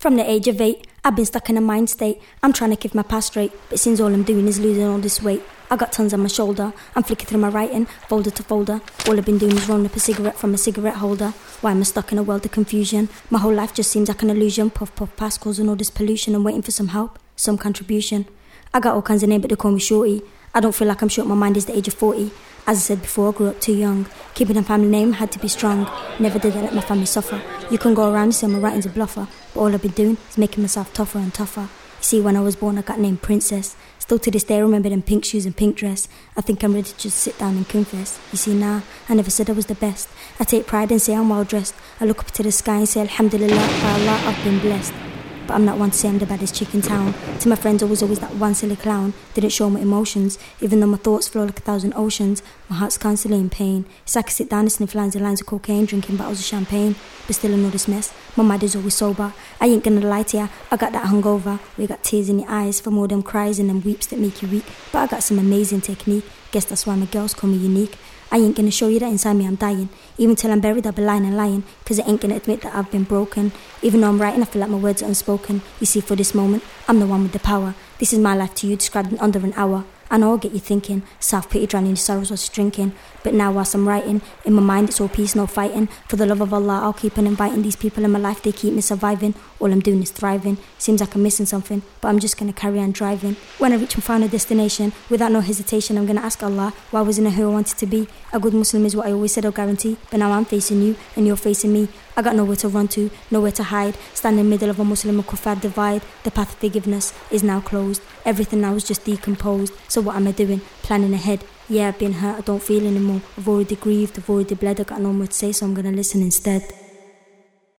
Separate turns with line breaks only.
From the age of eight, I've been stuck in a mind state. I'm trying to keep my past straight, but since all I'm doing is losing all this weight. I got tons on my shoulder. I'm flicking through my writing, folder to folder. All I've been doing is rolling up a cigarette from a cigarette holder. Why am I stuck in a world of confusion? My whole life just seems like an illusion. Puff, puff, past causing all this pollution. I'm waiting for some help, some contribution. I got all kinds of names, but they call me Shorty. I don't feel like I'm short. My mind is the age of 40. As I said before, I grew up too young. Keeping a family name had to be strong. Never did I let my family suffer. You can go around and say my writing's a bluffer, but all I've been doing is making myself tougher and tougher. You see, when I was born, I got named Princess. Still to this day, I remember them pink shoes and pink dress. I think I'm ready to just sit down and confess. You see, now, I never said I was the best. I take pride and say I'm well dressed. I look up to the sky and say, Alhamdulillah, by Allah, I've been blessed but I'm not one to say I'm the baddest chick in town. To my friends, I was always that one silly clown. Didn't show my emotions, even though my thoughts flow like a thousand oceans. My heart's constantly in pain. It's like I sit down and sniff lines and lines of cocaine, drinking bottles of champagne. But still, I know this mess. My mind is always sober. I ain't gonna lie to ya, I got that hungover. We got tears in your eyes from all them cries and them weeps that make you weak. But I got some amazing technique. Guess that's why my girls call me unique. I ain't gonna show you that inside me I'm dying. Even till I'm buried, I'll be lying and lying. Cause I ain't gonna admit that I've been broken. Even though I'm writing, I feel like my words are unspoken. You see, for this moment, I'm the one with the power. This is my life to you, described in under an hour. I know I'll get you thinking, self pity drowning your sorrows was drinking. But now, whilst I'm writing, in my mind it's all peace, no fighting. For the love of Allah, I'll keep on inviting these people in my life, they keep me surviving. All I'm doing is thriving. Seems like I'm missing something, but I'm just gonna carry on driving. When I reach my final destination, without no hesitation, I'm gonna ask Allah why wasn't I who I wanted to be. A good Muslim is what I always said I'll guarantee, but now I'm facing you and you're facing me. I got nowhere to run to, nowhere to hide. Stand in the middle of a Muslim and kuffar divide. The path of forgiveness is now closed. Everything now is just decomposed. So what am I doing? Planning ahead. Yeah, I've been hurt. I don't feel anymore. I've already grieved. I've already bled. I got no more to say, so I'm gonna listen instead.